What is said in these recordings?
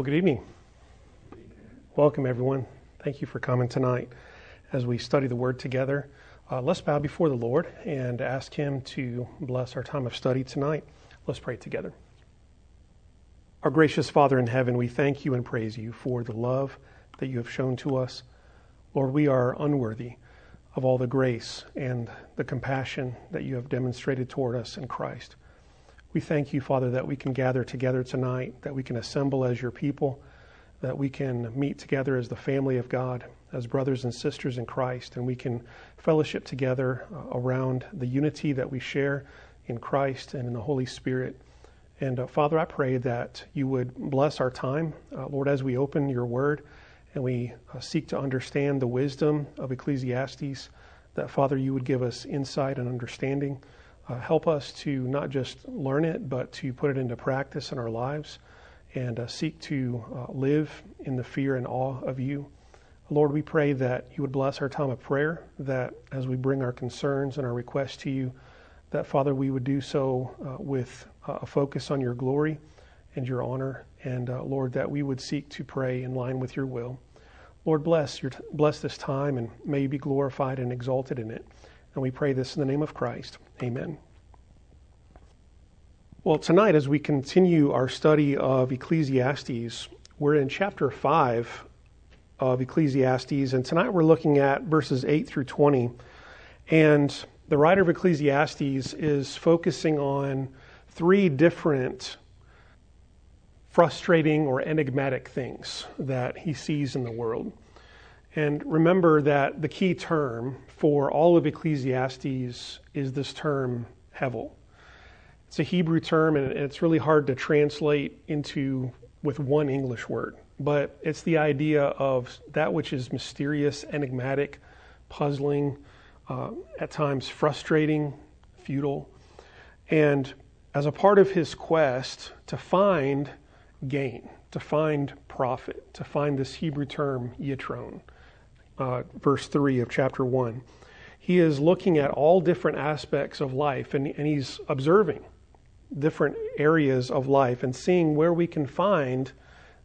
Well, good evening. Welcome, everyone. Thank you for coming tonight as we study the Word together. Uh, let's bow before the Lord and ask Him to bless our time of study tonight. Let's pray together. Our gracious Father in heaven, we thank you and praise you for the love that you have shown to us. Lord, we are unworthy of all the grace and the compassion that you have demonstrated toward us in Christ. We thank you, Father, that we can gather together tonight, that we can assemble as your people, that we can meet together as the family of God, as brothers and sisters in Christ, and we can fellowship together uh, around the unity that we share in Christ and in the Holy Spirit. And uh, Father, I pray that you would bless our time, uh, Lord, as we open your word and we uh, seek to understand the wisdom of Ecclesiastes, that Father, you would give us insight and understanding. Uh, help us to not just learn it, but to put it into practice in our lives and uh, seek to uh, live in the fear and awe of you. Lord, we pray that you would bless our time of prayer, that as we bring our concerns and our requests to you, that, Father, we would do so uh, with uh, a focus on your glory and your honor, and uh, Lord, that we would seek to pray in line with your will. Lord, bless your bless this time, and may you be glorified and exalted in it. And we pray this in the name of Christ. Amen. Well, tonight, as we continue our study of Ecclesiastes, we're in chapter 5 of Ecclesiastes, and tonight we're looking at verses 8 through 20. And the writer of Ecclesiastes is focusing on three different frustrating or enigmatic things that he sees in the world. And remember that the key term for all of Ecclesiastes is this term, Hevel. It's a Hebrew term, and it's really hard to translate into with one English word. But it's the idea of that which is mysterious, enigmatic, puzzling, uh, at times frustrating, futile. And as a part of his quest to find gain, to find profit, to find this Hebrew term, yitron, uh, verse 3 of chapter 1. He is looking at all different aspects of life and, and he's observing different areas of life and seeing where we can find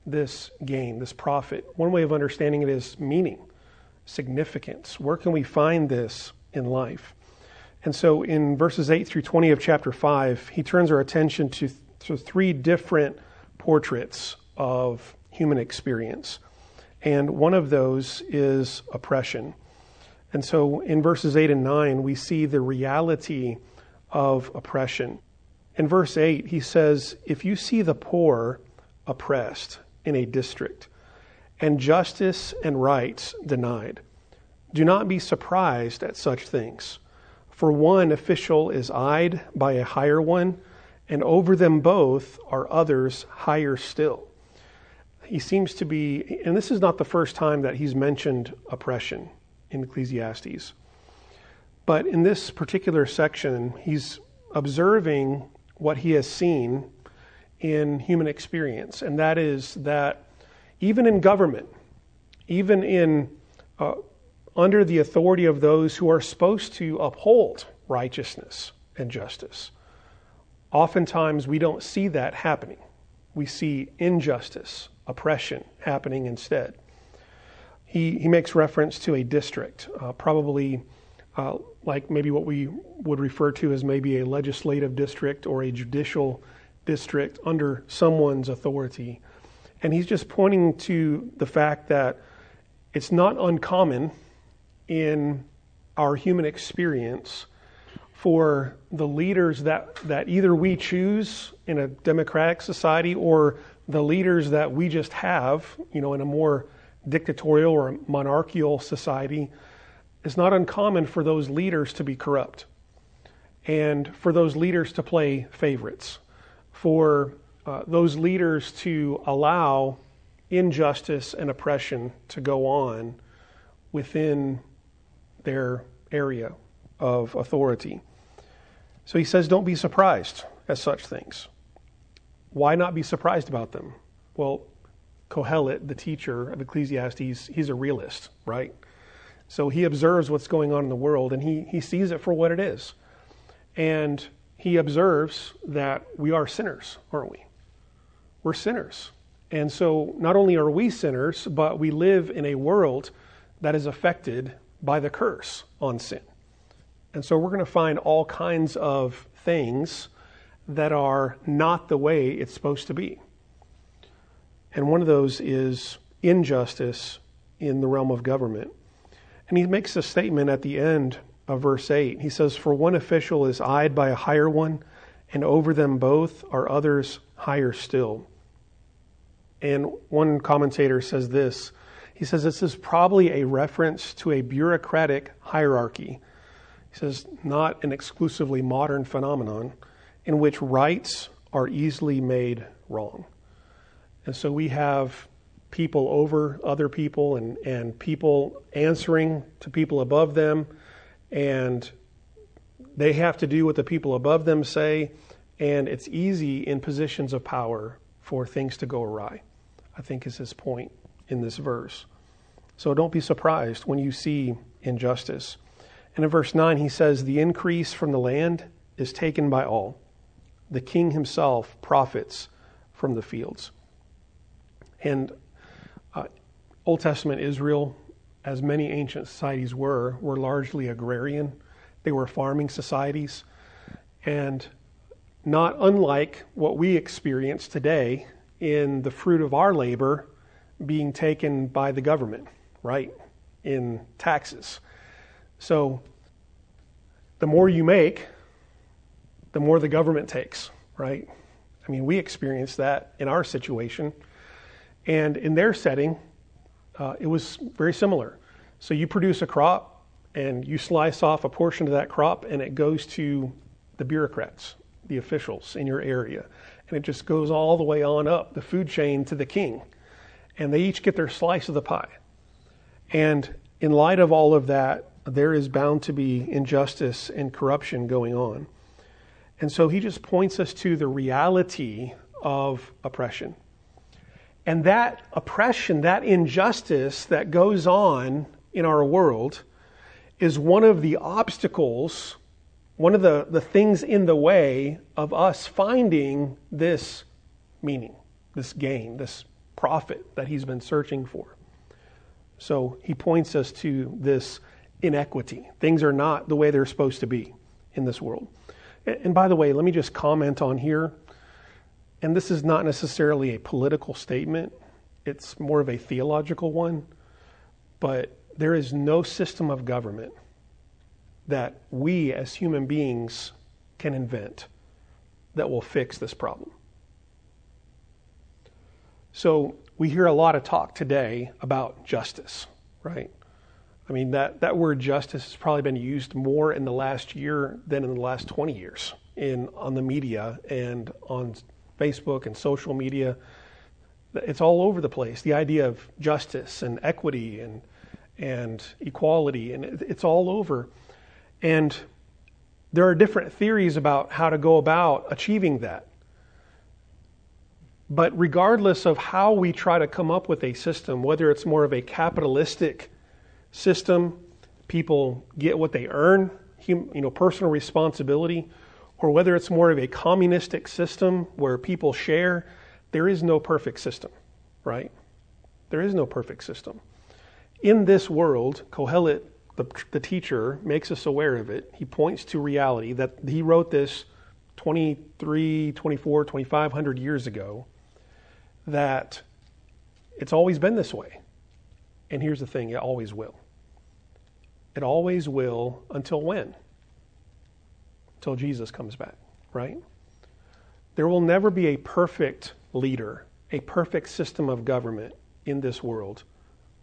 this gain, this profit. One way of understanding it is meaning, significance. Where can we find this in life? And so in verses 8 through 20 of chapter 5, he turns our attention to, to three different portraits of human experience and one of those is oppression. And so in verses 8 and 9, we see the reality of oppression. In verse 8, he says, If you see the poor oppressed in a district, and justice and rights denied, do not be surprised at such things. For one official is eyed by a higher one, and over them both are others higher still he seems to be, and this is not the first time that he's mentioned oppression in Ecclesiastes. But in this particular section, he's observing what he has seen in human experience, and that is that even in government, even in uh, under the authority of those who are supposed to uphold righteousness and justice, oftentimes we don't see that happening. We see injustice, oppression happening instead. He, he makes reference to a district, uh, probably uh, like maybe what we would refer to as maybe a legislative district or a judicial district under someone's authority. And he's just pointing to the fact that it's not uncommon in our human experience for the leaders that, that either we choose in a democratic society or the leaders that we just have, you know, in a more dictatorial or monarchical society, it's not uncommon for those leaders to be corrupt and for those leaders to play favorites, for uh, those leaders to allow injustice and oppression to go on within their area of authority. So he says, don't be surprised at such things. Why not be surprised about them? Well, Kohelet, the teacher of Ecclesiastes, he's a realist, right? So he observes what's going on in the world and he, he sees it for what it is. And he observes that we are sinners, aren't we? We're sinners. And so not only are we sinners, but we live in a world that is affected by the curse on sin. And so we're going to find all kinds of things that are not the way it's supposed to be. And one of those is injustice in the realm of government. And he makes a statement at the end of verse 8. He says, For one official is eyed by a higher one, and over them both are others higher still. And one commentator says this he says, This is probably a reference to a bureaucratic hierarchy. He says, Not an exclusively modern phenomenon in which rights are easily made wrong. And so we have people over other people and, and people answering to people above them, and they have to do what the people above them say, and it's easy in positions of power for things to go awry, I think is his point in this verse. So don't be surprised when you see injustice. And in verse 9, he says, The increase from the land is taken by all. The king himself profits from the fields. And uh, Old Testament Israel, as many ancient societies were, were largely agrarian. They were farming societies. And not unlike what we experience today in the fruit of our labor being taken by the government, right? In taxes. So the more you make, the more the government takes, right? I mean, we experienced that in our situation. And in their setting, uh, it was very similar. So you produce a crop and you slice off a portion of that crop and it goes to the bureaucrats, the officials in your area. And it just goes all the way on up the food chain to the king. And they each get their slice of the pie. And in light of all of that, there is bound to be injustice and corruption going on. And so he just points us to the reality of oppression. And that oppression, that injustice that goes on in our world is one of the obstacles, one of the, the things in the way of us finding this meaning, this gain, this profit that he's been searching for. So he points us to this inequity. Things are not the way they're supposed to be in this world. And by the way, let me just comment on here and this is not necessarily a political statement, it's more of a theological one. But there is no system of government that we as human beings can invent that will fix this problem. So we hear a lot of talk today about justice, right? I mean, that, that word justice has probably been used more in the last year than in the last 20 years in, on the media and on Facebook and social media. It's all over the place. The idea of justice and equity and and equality, and it's all over. And there are different theories about how to go about achieving that. But regardless of how we try to come up with a system, whether it's more of a capitalistic system, people get what they earn, you know, personal responsibility, or whether it's more of a communistic system where people share, there is no perfect system, right? There is no perfect system. In this world, Kohelet, the, the teacher, makes us aware of it. He points to reality that he wrote this 23, 24, 2500 years ago, that it's always been this way. And here's the thing it always will. It always will until when? Until Jesus comes back, right? There will never be a perfect leader, a perfect system of government in this world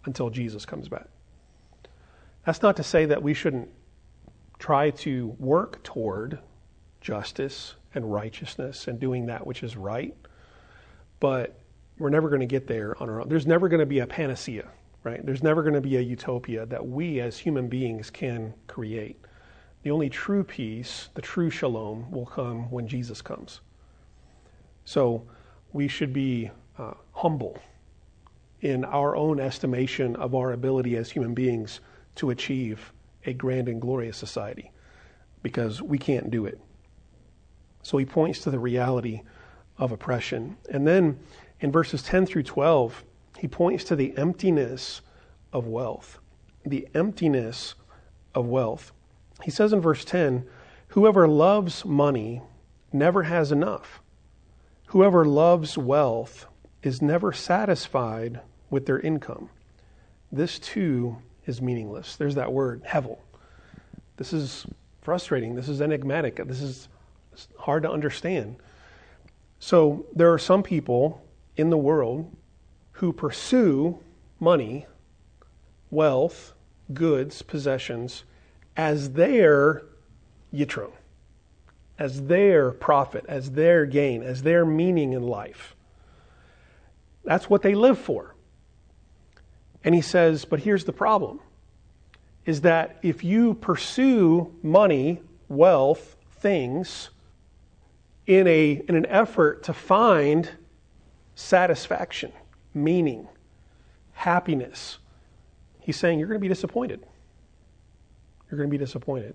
until Jesus comes back. That's not to say that we shouldn't try to work toward justice and righteousness and doing that which is right, but we're never going to get there on our own. There's never going to be a panacea, right? There's never going to be a utopia that we as human beings can create. The only true peace, the true shalom, will come when Jesus comes. So we should be uh, humble in our own estimation of our ability as human beings to achieve a grand and glorious society because we can't do it. So he points to the reality of oppression. And then In verses 10 through 12, he points to the emptiness of wealth. The emptiness of wealth. He says in verse 10 Whoever loves money never has enough. Whoever loves wealth is never satisfied with their income. This too is meaningless. There's that word, hevel. This is frustrating. This is enigmatic. This is hard to understand. So there are some people in the world who pursue money, wealth, goods, possessions as their yitron, as their profit, as their gain, as their meaning in life. That's what they live for. And he says, but here's the problem is that if you pursue money, wealth, things in, a, in an effort to find satisfaction, meaning, happiness, he's saying you're going to be disappointed. You're going to be disappointed.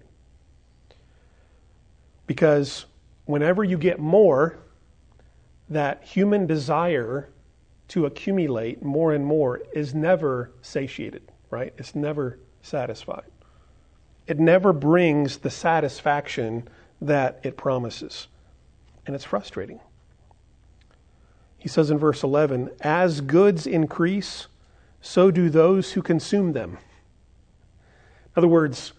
Because whenever you get more, that human desire to accumulate more and more is never satiated, right? It's never satisfied. It never brings the satisfaction that it promises. And it's frustrating. He says in verse 11, As goods increase, so do those who consume them. In other words,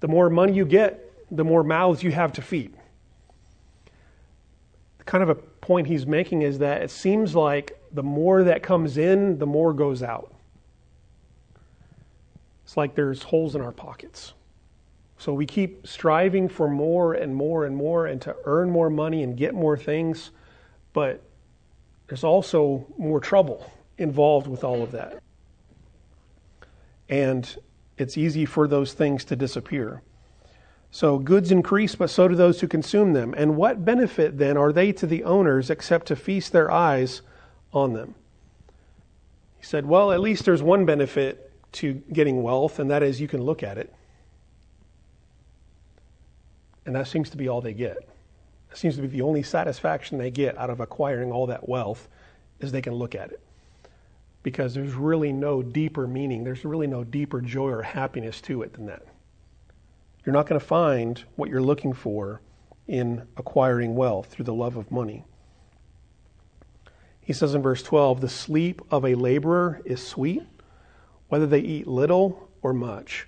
the more money you get, the more mouths you have to feed. The kind of a point he's making is that it seems like the more that comes in, the more goes out. It's like there's holes in our pockets. So we keep striving for more and more and more and to earn more money and get more things, but there's also more trouble involved with all of that. And it's easy for those things to disappear. So goods increase, but so do those who consume them. And what benefit then are they to the owners except to feast their eyes on them? He said, Well, at least there's one benefit to getting wealth, and that is you can look at it. And that seems to be all they get. Seems to be the only satisfaction they get out of acquiring all that wealth is they can look at it. Because there's really no deeper meaning, there's really no deeper joy or happiness to it than that. You're not going to find what you're looking for in acquiring wealth through the love of money. He says in verse 12, the sleep of a laborer is sweet whether they eat little or much.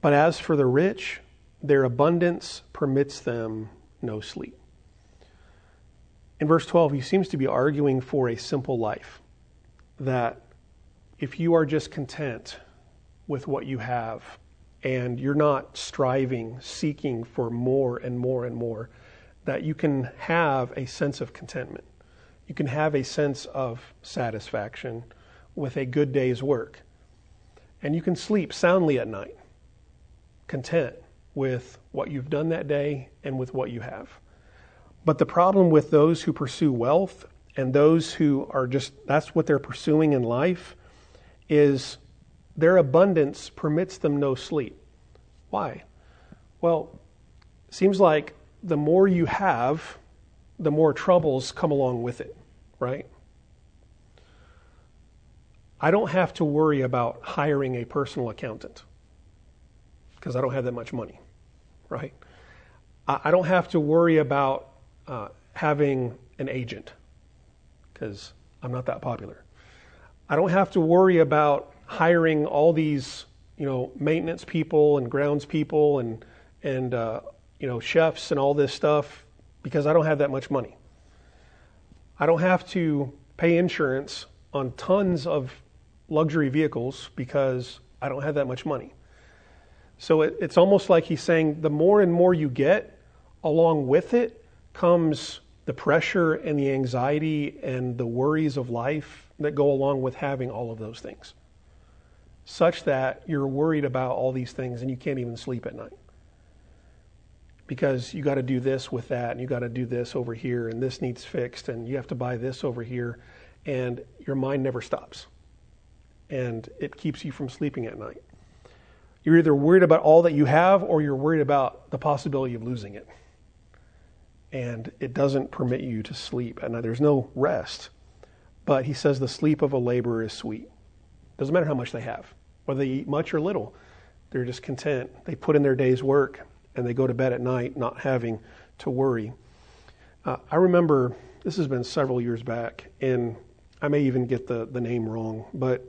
But as for the rich, their abundance permits them no sleep. In verse 12, he seems to be arguing for a simple life. That if you are just content with what you have and you're not striving, seeking for more and more and more, that you can have a sense of contentment. You can have a sense of satisfaction with a good day's work and you can sleep soundly at night, content with what you've done that day and with what you have. But the problem with those who pursue wealth and those who are just, that's what they're pursuing in life, is their abundance permits them no sleep. Why? Well, seems like the more you have, the more troubles come along with it, right? I don't have to worry about hiring a personal accountant because I don't have that much money, right? I don't have to worry about uh, having an agent because I'm not that popular. I don't have to worry about hiring all these, you know, maintenance people and grounds people and and uh, you know chefs and all this stuff because I don't have that much money. I don't have to pay insurance on tons of luxury vehicles because I don't have that much money. So it, it's almost like he's saying the more and more you get, along with it comes the pressure and the anxiety and the worries of life that go along with having all of those things, such that you're worried about all these things and you can't even sleep at night. Because you got to do this with that, and you got to do this over here, and this needs fixed, and you have to buy this over here, and your mind never stops and it keeps you from sleeping at night. You're either worried about all that you have or you're worried about the possibility of losing it. And it doesn't permit you to sleep and. There's no rest. But he says the sleep of a laborer is sweet. Doesn't matter how much they have, whether they eat much or little, they're just content. They put in their day's work and they go to bed at night not having to worry. Uh, I remember this has been several years back, and I may even get the, the name wrong, but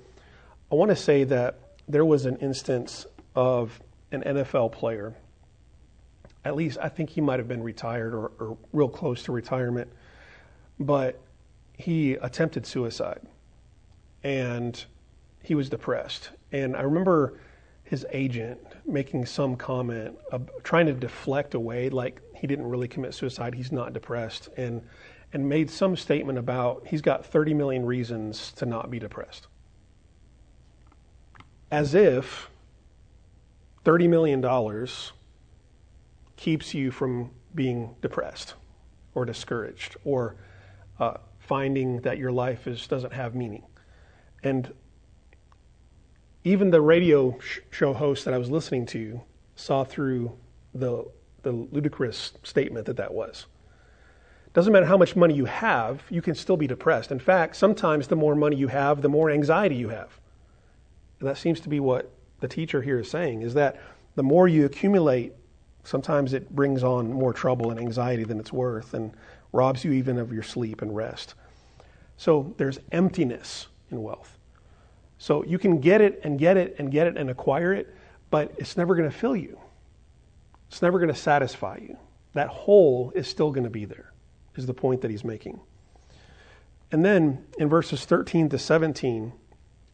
I want to say that there was an instance of an NFL player. At least I think he might have been retired or, or real close to retirement, but he attempted suicide and he was depressed. And I remember his agent making some comment, trying to deflect away, like he didn't really commit suicide, he's not depressed, and, and made some statement about he's got 30 million reasons to not be depressed. As if $30 million keeps you from being depressed or discouraged or uh, finding that your life is, doesn't have meaning. And even the radio show host that I was listening to saw through the, the ludicrous statement that that was. Doesn't matter how much money you have, you can still be depressed. In fact, sometimes the more money you have, the more anxiety you have. And that seems to be what the teacher here is saying is that the more you accumulate, sometimes it brings on more trouble and anxiety than it's worth and robs you even of your sleep and rest. So there's emptiness in wealth. So you can get it and get it and get it and acquire it, but it's never going to fill you. It's never going to satisfy you. That hole is still going to be there, is the point that he's making. And then in verses 13 to 17,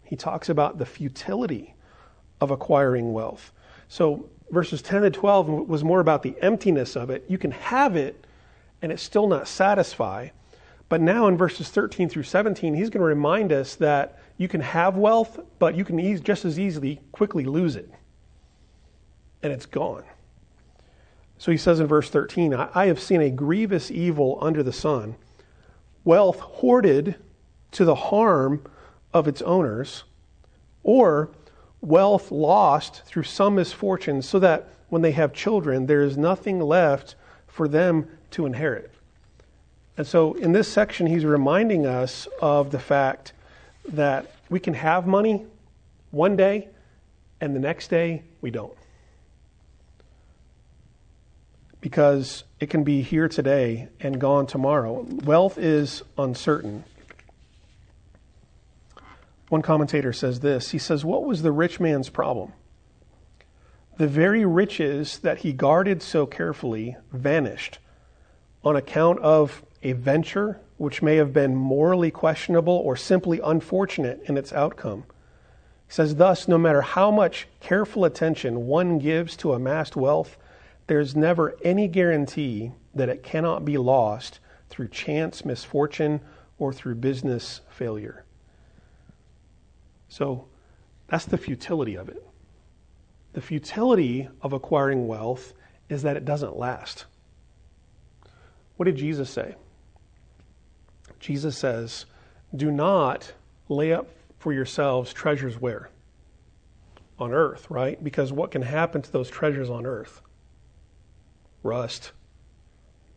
he talks about the futility of acquiring wealth. So verses 10 to 12 was more about the emptiness of it. You can have it and it still not satisfy. But now in verses 13 through 17, he's going to remind us that you can have wealth, but you can ease, just as easily quickly lose it. And it's gone. So he says in verse 13, I have seen a grievous evil under the sun, wealth hoarded to the harm of its owners, or wealth lost through some misfortune, so that when they have children, there is nothing left for them to inherit. And so in this section, he's reminding us of the fact that we can have money one day and the next day we don't. Because it can be here today and gone tomorrow. Wealth is uncertain. One commentator says this He says, What was the rich man's problem? The very riches that he guarded so carefully vanished on account of a venture which may have been morally questionable or simply unfortunate in its outcome. He says, Thus, no matter how much careful attention one gives to amassed wealth, there's never any guarantee that it cannot be lost through chance misfortune or through business failure. So that's the futility of it. The futility of acquiring wealth is that it doesn't last. What did Jesus say? Jesus says, Do not lay up for yourselves treasures where? On earth, right? Because what can happen to those treasures on earth? Rust,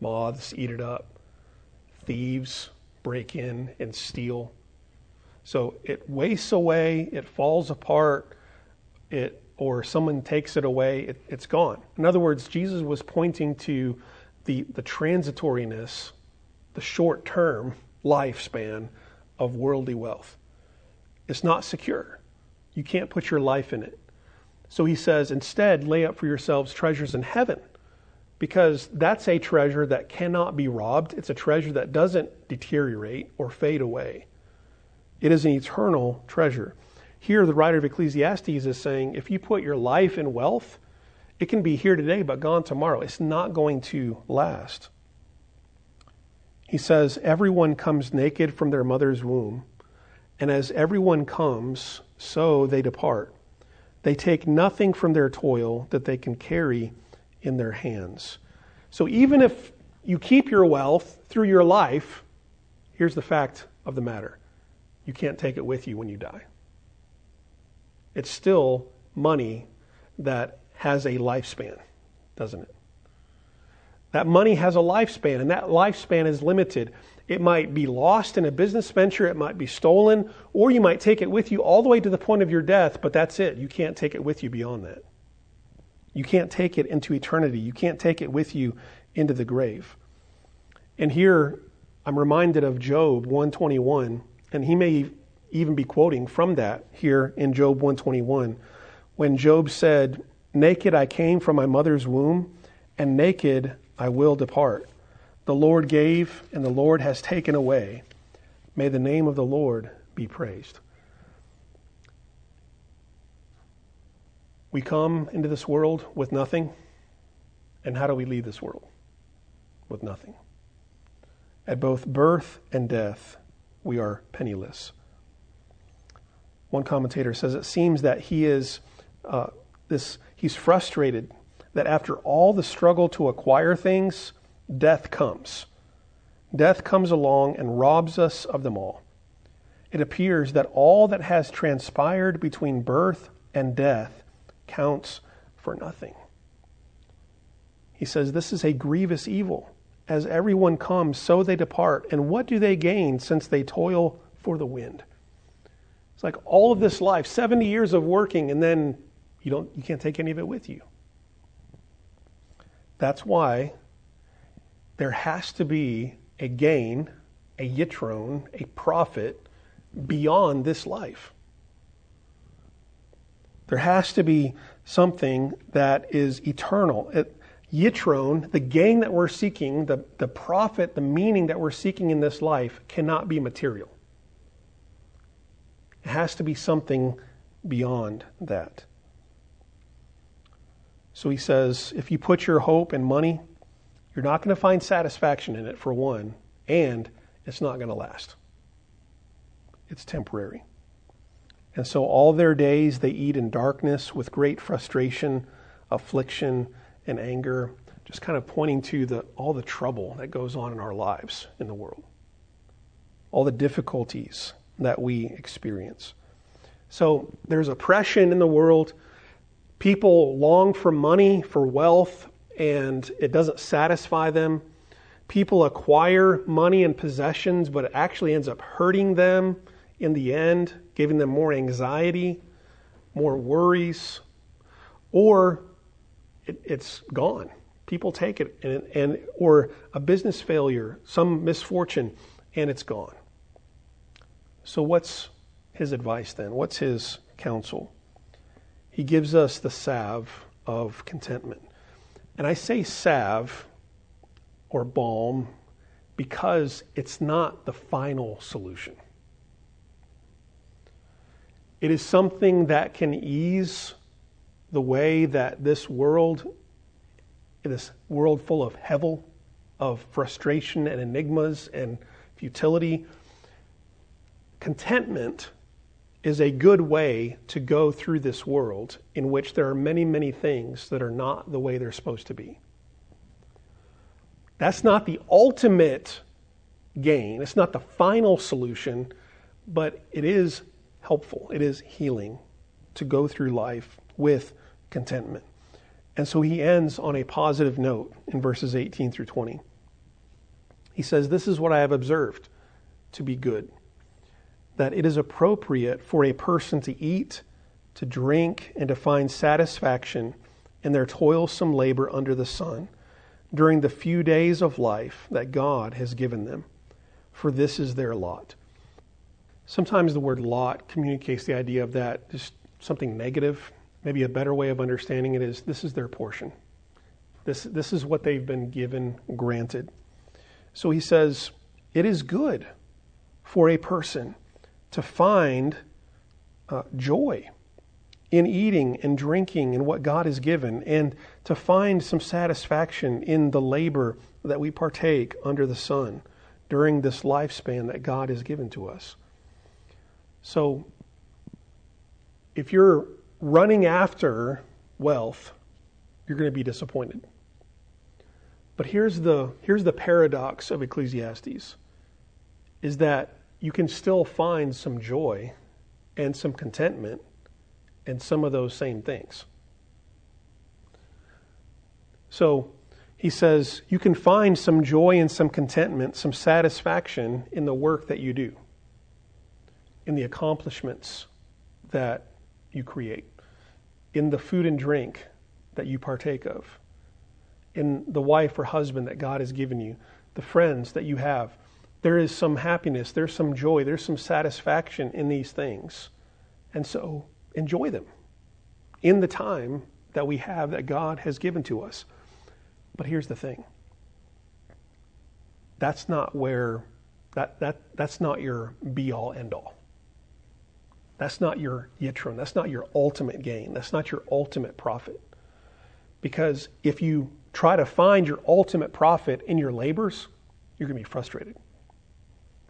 moths eat it up, thieves break in and steal. So it wastes away, it falls apart, it or someone takes it away, it, it's gone. In other words, Jesus was pointing to the, the transitoriness, the short term lifespan of worldly wealth. It's not secure. You can't put your life in it. So he says, instead, lay up for yourselves treasures in heaven, because that's a treasure that cannot be robbed. It's a treasure that doesn't deteriorate or fade away. It is an eternal treasure. Here, the writer of Ecclesiastes is saying if you put your life in wealth, it can be here today but gone tomorrow. It's not going to last. He says, Everyone comes naked from their mother's womb, and as everyone comes, so they depart. They take nothing from their toil that they can carry in their hands. So even if you keep your wealth through your life, here's the fact of the matter you can't take it with you when you die. It's still money that has a lifespan, doesn't it? That money has a lifespan, and that lifespan is limited. It might be lost in a business venture, it might be stolen, or you might take it with you all the way to the point of your death, but that's it. You can't take it with you beyond that. You can't take it into eternity. You can't take it with you into the grave. And here I'm reminded of Job 121, and he may even be quoting from that here in Job 121 when Job said, Naked I came from my mother's womb, and naked I will depart. The Lord gave, and the Lord has taken away. May the name of the Lord be praised. We come into this world with nothing, and how do we leave this world? With nothing. At both birth and death, we are penniless. One commentator says it seems that he is uh, this. He's frustrated that after all the struggle to acquire things, death comes. Death comes along and robs us of them all. It appears that all that has transpired between birth and death counts for nothing. He says, This is a grievous evil. As everyone comes, so they depart. And what do they gain since they toil for the wind? It's like all of this life, 70 years of working, and then you, don't, you can't take any of it with you. That's why there has to be a gain, a yitron, a profit beyond this life. There has to be something that is eternal. It, yitron, the gain that we're seeking, the, the profit, the meaning that we're seeking in this life cannot be material. It has to be something beyond that. So he says, if you put your hope in money, you're not going to find satisfaction in it, for one, and it's not going to last. It's temporary. And so all their days they eat in darkness with great frustration, affliction, and anger, just kind of pointing to the, all the trouble that goes on in our lives in the world, all the difficulties that we experience. So there's oppression in the world. People long for money, for wealth, and it doesn't satisfy them. People acquire money and possessions, but it actually ends up hurting them in the end, giving them more anxiety, more worries, or it, it's gone. People take it, and, and or a business failure, some misfortune, and it's gone. So, what's his advice then? What's his counsel? He gives us the salve of contentment. And I say salve or balm because it's not the final solution. It is something that can ease the way that this world, this world full of hevel, of frustration and enigmas and futility, contentment is a good way to go through this world in which there are many, many things that are not the way they're supposed to be. That's not the ultimate gain, it's not the final solution, but it is helpful, it is healing to go through life with contentment. And so he ends on a positive note in verses 18 through 20. He says, This is what I have observed to be good that it is appropriate for a person to eat, to drink, and to find satisfaction in their toilsome labor under the sun during the few days of life that God has given them, for this is their lot. Sometimes the word lot communicates the idea of that, just something negative. Maybe a better way of understanding it is this is their portion. This, this is what they've been given, granted. So he says, it is good for a person to find uh, joy in eating and drinking and what God has given, and to find some satisfaction in the labor that we partake under the sun during this lifespan that God has given to us. So, if you're running after wealth, you're going to be disappointed. But here's the, here's the paradox of Ecclesiastes is that you can still find some joy and some contentment in some of those same things. So he says, you can find some joy and some contentment, some satisfaction in the work that you do, in the accomplishments that you create, in the food and drink that you partake of, in the wife or husband that God has given you, the friends that you have. There is some happiness, there's some joy, there's some satisfaction in these things. And so enjoy them in the time that we have that God has given to us. But here's the thing. That's not where that, that that's not your be all end all. That's not your yitron. That's not your ultimate gain. That's not your ultimate profit. Because if you try to find your ultimate profit in your labors, you're going to be frustrated.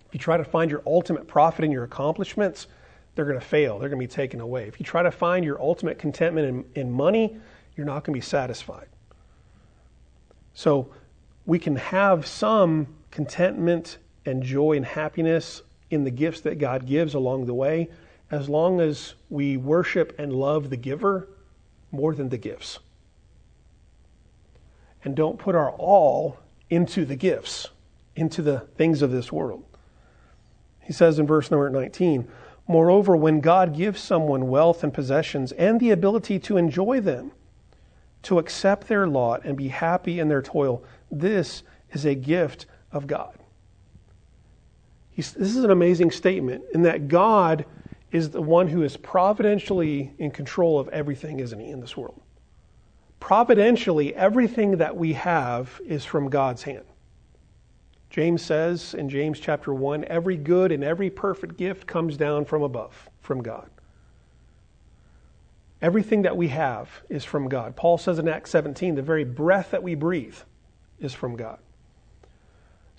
If you try to find your ultimate profit in your accomplishments, they're going to fail. They're going to be taken away. If you try to find your ultimate contentment in, in money, you're not going to be satisfied. So we can have some contentment and joy and happiness in the gifts that God gives along the way, as long as we worship and love the giver more than the gifts. And don't put our all into the gifts, into the things of this world. He says in verse number 19, Moreover, when God gives someone wealth and possessions and the ability to enjoy them, to accept their lot and be happy in their toil. This is a gift of God. He's, this is an amazing statement in that God is the one who is providentially in control of everything, isn't he, in this world? Providentially, everything that we have is from God's hand. James says in James chapter 1 every good and every perfect gift comes down from above, from God. Everything that we have is from God. Paul says in Acts 17, the very breath that we breathe is from God.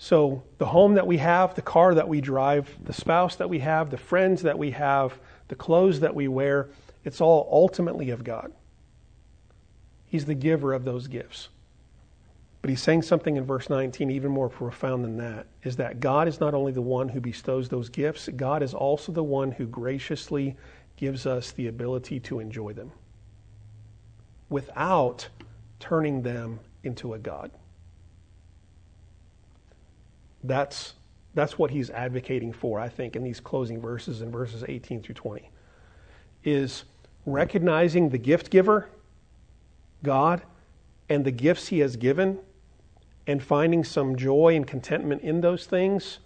So the home that we have, the car that we drive, the spouse that we have, the friends that we have, the clothes that we wear, it's all ultimately of God. He's the giver of those gifts. But he's saying something in verse 19 even more profound than that is that God is not only the one who bestows those gifts, God is also the one who graciously gives us the ability to enjoy them without turning them into a God. That's, that's what he's advocating for, I think, in these closing verses in verses 18 through 20. Is recognizing the gift giver, God, and the gifts he has given, and finding some joy and contentment in those things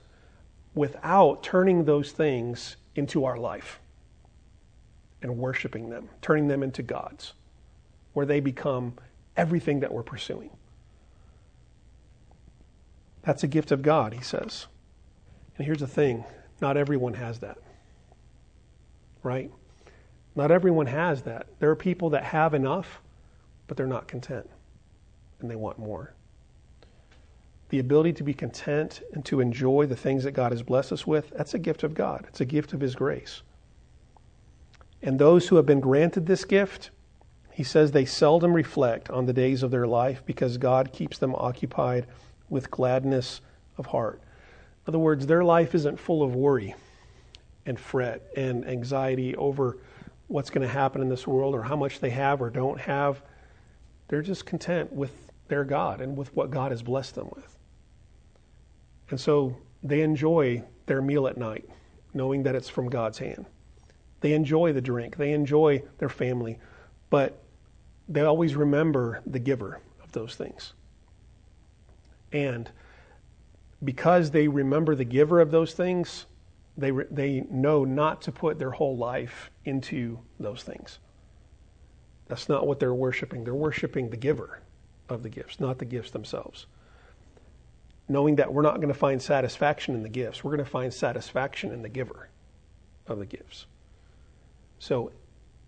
without turning those things into our life and worshiping them, turning them into gods, where they become everything that we're pursuing. That's a gift of God, he says. And here's the thing not everyone has that. Right? Not everyone has that. There are people that have enough, but they're not content and they want more. The ability to be content and to enjoy the things that God has blessed us with, that's a gift of God. It's a gift of His grace. And those who have been granted this gift, he says they seldom reflect on the days of their life because God keeps them occupied with gladness of heart. In other words, their life isn't full of worry and fret and anxiety over what's going to happen in this world or how much they have or don't have. They're just content with their God and with what God has blessed them with. And so they enjoy their meal at night, knowing that it's from God's hand. They enjoy the drink, they enjoy their family, but they always remember the giver of those things. And because they remember the giver of those things, they, they know not to put their whole life into those things. That's not what they're worshiping. They're worshiping the giver of the gifts, not the gifts themselves. Knowing that we're not going to find satisfaction in the gifts, we're going to find satisfaction in the giver of the gifts. So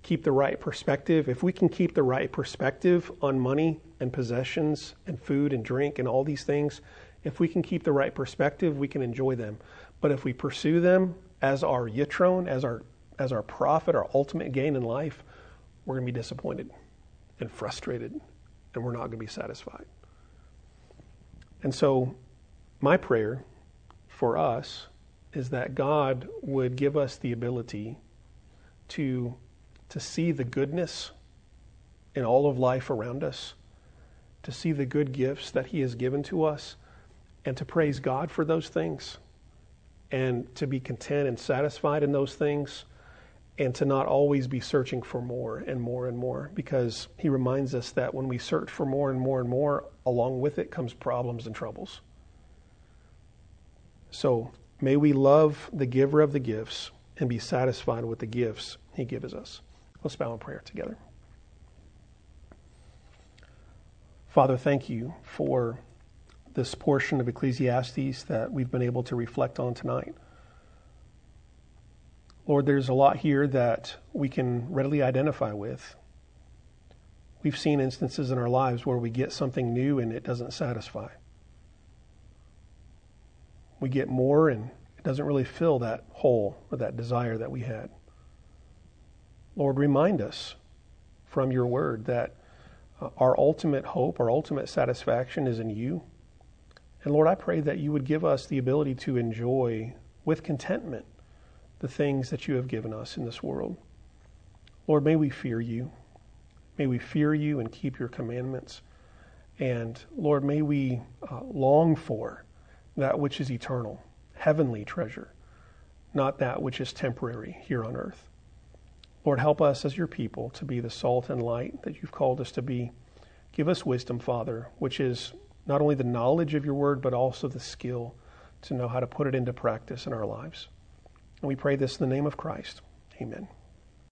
keep the right perspective. If we can keep the right perspective on money and possessions and food and drink and all these things, if we can keep the right perspective, we can enjoy them. But if we pursue them as our yitron, as our as our profit, our ultimate gain in life, we're going to be disappointed and frustrated, and we're not going to be satisfied. And so, my prayer for us is that God would give us the ability to, to see the goodness in all of life around us to see the good gifts that He has given to us and to praise God for those things and to be content and satisfied in those things and to not always be searching for more and more and more because he reminds us that when we search for more and more and more along with it comes problems and troubles. So may we love the giver of the gifts and be satisfied with the gifts he gives us. Let's bow in prayer together father thank you for this portion of ecclesiastes that we've been able to reflect on tonight Lord, there's a lot here that we can readily identify with. We've seen instances in our lives where we get something new and it doesn't satisfy. We get more and it doesn't really fill that hole or that desire that we had. Lord, remind us from your word that our ultimate hope, our ultimate satisfaction is in you. And Lord, I pray that you would give us the ability to enjoy with contentment the things that you have given us in this world. Lord, may we fear you. May we fear you and keep your commandments. And Lord, may we uh, long for that which is eternal, heavenly treasure, not that which is temporary here on earth. Lord, help us as your people to be the salt and light that you've called us to be. Give us wisdom, Father, which is not only the knowledge of your word, but also the skill to know how to put it into practice in our lives. And we pray this in the name of Christ. Amen.